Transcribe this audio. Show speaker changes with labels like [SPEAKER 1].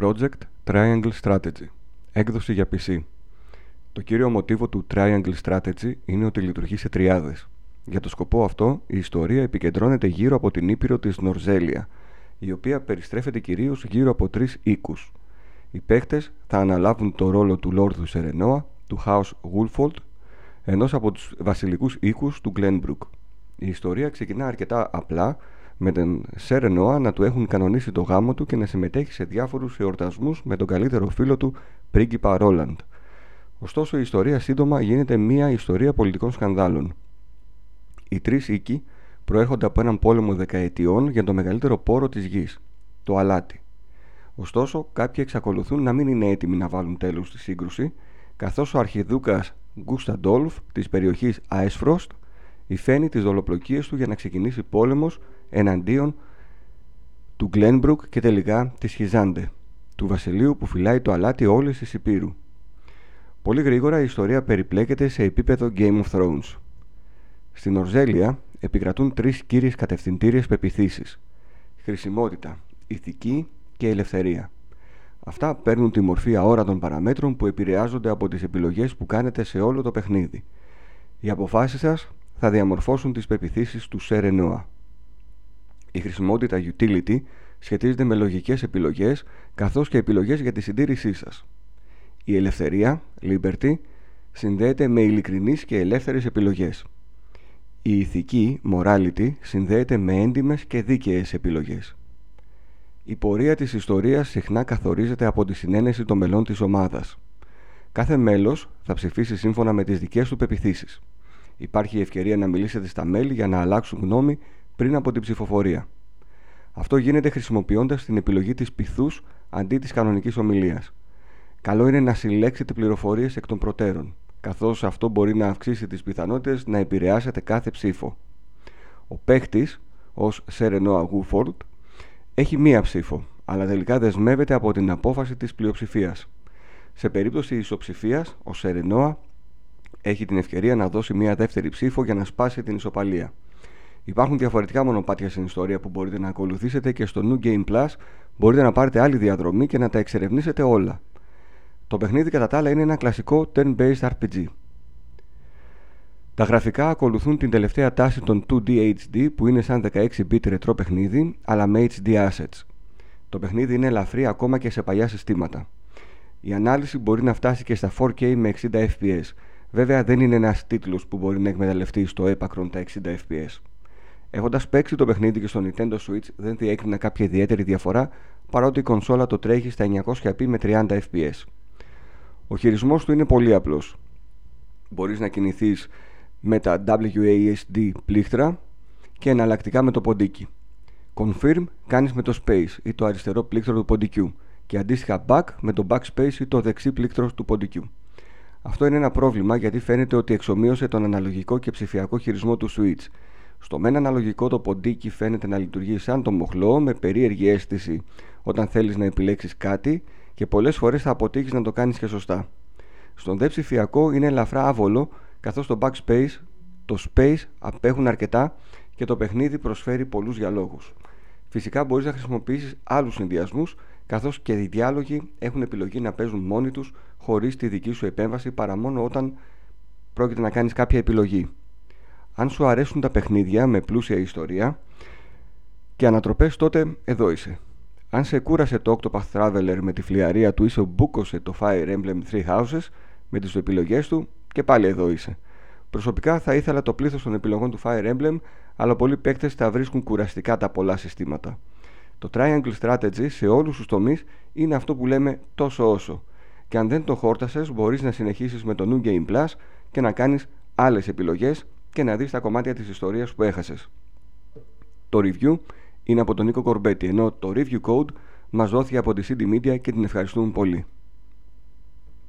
[SPEAKER 1] Project Triangle Strategy. Έκδοση για PC. Το κύριο μοτίβο του Triangle Strategy είναι ότι λειτουργεί σε τριάδες. Για το σκοπό αυτό, η ιστορία επικεντρώνεται γύρω από την ήπειρο της Νορζέλια, η οποία περιστρέφεται κυρίως γύρω από τρεις οίκους. Οι παίχτες θα αναλάβουν το ρόλο του Λόρδου Σερενόα, του House Woolfold, ενός από τους βασιλικούς οίκους του Glenbrook. Η ιστορία ξεκινά αρκετά απλά, με τον Σερενόα να του έχουν κανονίσει το γάμο του και να συμμετέχει σε διάφορους εορτασμούς με τον καλύτερο φίλο του, πρίγκιπα Ρόλαντ. Ωστόσο η ιστορία σύντομα γίνεται μια ιστορία πολιτικών σκανδάλων. Οι τρεις οίκοι προέρχονται από έναν πόλεμο δεκαετιών για το μεγαλύτερο πόρο της γης, το αλάτι. Ωστόσο, κάποιοι εξακολουθούν να μην είναι έτοιμοι να βάλουν τέλος στη σύγκρουση, καθώς ο αρχιδούκας Γκούστα Ντόλφ της περιοχής Αέσφροστ υφαίνει τις δολοπλοκίες του για να ξεκινήσει πόλεμος εναντίον του Γκλένμπρουκ και τελικά της Χιζάντε, του βασιλείου που φυλάει το αλάτι όλης της Υπήρου. Πολύ γρήγορα η ιστορία περιπλέκεται σε επίπεδο Game of Thrones. Στην Ορζέλια επικρατούν τρεις κύριες κατευθυντήριες πεπιθήσεις. Χρησιμότητα, ηθική και ελευθερία. Αυτά παίρνουν τη μορφή αόρατων παραμέτρων που επηρεάζονται από τις επιλογές που κάνετε σε όλο το παιχνίδι. Οι αποφάσεις σας θα διαμορφώσουν τις πεπιθήσεις του Σερενόα. Η χρησιμότητα utility σχετίζεται με λογικές επιλογές καθώς και επιλογές για τη συντήρησή σας. Η ελευθερία, liberty, συνδέεται με ειλικρινείς και ελεύθερες επιλογές. Η ηθική, morality, συνδέεται με έντιμες και δίκαιες επιλογές. Η πορεία της ιστορίας συχνά καθορίζεται από τη συνένεση των μελών της ομάδας. Κάθε μέλος θα ψηφίσει σύμφωνα με τις δικές του πεπιθήσεις. Υπάρχει η ευκαιρία να μιλήσετε στα μέλη για να αλλάξουν γνώμη πριν από την ψηφοφορία. Αυτό γίνεται χρησιμοποιώντας την επιλογή της πυθούς αντί της κανονικής ομιλίας. Καλό είναι να συλλέξετε πληροφορίες εκ των προτέρων, καθώς αυτό μπορεί να αυξήσει τις πιθανότητες να επηρεάσετε κάθε ψήφο. Ο παίχτης, ως Σερενόα Γουφόρντ, έχει μία ψήφο, αλλά τελικά δεσμεύεται από την απόφαση της πλειοψηφίας. Σε περίπτωση ισοψηφίας, ο Σερενόα έχει την ευκαιρία να δώσει μία δεύτερη ψήφο για να σπάσει την ισοπαλία. Υπάρχουν διαφορετικά μονοπάτια στην ιστορία που μπορείτε να ακολουθήσετε και στο New Game Plus μπορείτε να πάρετε άλλη διαδρομή και να τα εξερευνήσετε όλα. Το παιχνίδι κατά τα άλλα είναι ένα κλασικό turn-based RPG. Τα γραφικά ακολουθούν την τελευταία τάση των 2D HD που είναι σαν 16-bit ρετρό παιχνίδι αλλά με HD assets. Το παιχνίδι είναι ελαφρύ ακόμα και σε παλιά συστήματα. Η ανάλυση μπορεί να φτάσει και στα 4K με 60 FPS. Βέβαια δεν είναι ένας τίτλος που μπορεί να εκμεταλλευτεί στο έπακρον τα 60 FPS. Έχοντας παίξει το παιχνίδι και στο Nintendo Switch, δεν διέκρινα κάποια ιδιαίτερη διαφορά παρότι η κονσόλα το τρέχει στα 900p με 30 fps. Ο χειρισμός του είναι πολύ απλός. Μπορείς να κινηθείς με τα WASD πλήκτρα και εναλλακτικά με το ποντίκι. Confirm κάνεις με το space ή το αριστερό πλήκτρο του ποντικιού και αντίστοιχα back με το backspace ή το δεξί πλήκτρο του ποντικιού. Αυτό είναι ένα πρόβλημα γιατί φαίνεται ότι εξομοίωσε τον αναλογικό και ψηφιακό χειρισμό του Switch στο μεν αναλογικό το ποντίκι φαίνεται να λειτουργεί σαν το μοχλό με περίεργη αίσθηση όταν θέλεις να επιλέξεις κάτι και πολλές φορές θα αποτύχεις να το κάνεις και σωστά. Στον δε ψηφιακό είναι ελαφρά άβολο καθώς το backspace, το space απέχουν αρκετά και το παιχνίδι προσφέρει πολλούς διαλόγους. Φυσικά μπορείς να χρησιμοποιήσεις άλλους συνδυασμούς καθώς και οι διάλογοι έχουν επιλογή να παίζουν μόνοι τους χωρίς τη δική σου επέμβαση παρά μόνο όταν πρόκειται να κάνεις κάποια επιλογή. Αν σου αρέσουν τα παιχνίδια με πλούσια ιστορία και ανατροπές τότε εδώ είσαι. Αν σε κούρασε το Octopath Traveler με τη φλιαρία του ή σε μπούκωσε το Fire Emblem Three Houses με τις επιλογές του και πάλι εδώ είσαι. Προσωπικά θα ήθελα το πλήθος των επιλογών του Fire Emblem αλλά πολλοί παίκτες θα βρίσκουν κουραστικά τα πολλά συστήματα. Το Triangle Strategy σε όλους τους τομείς είναι αυτό που λέμε τόσο όσο και αν δεν το χόρτασες μπορείς να συνεχίσεις με το New Game Plus και να κάνεις άλλες επιλογές και να δεις τα κομμάτια της ιστορίας που έχασες. Το review είναι από τον Νίκο Κορμπέτη, ενώ το review code μας δόθηκε από τη CD Media και την ευχαριστούμε πολύ.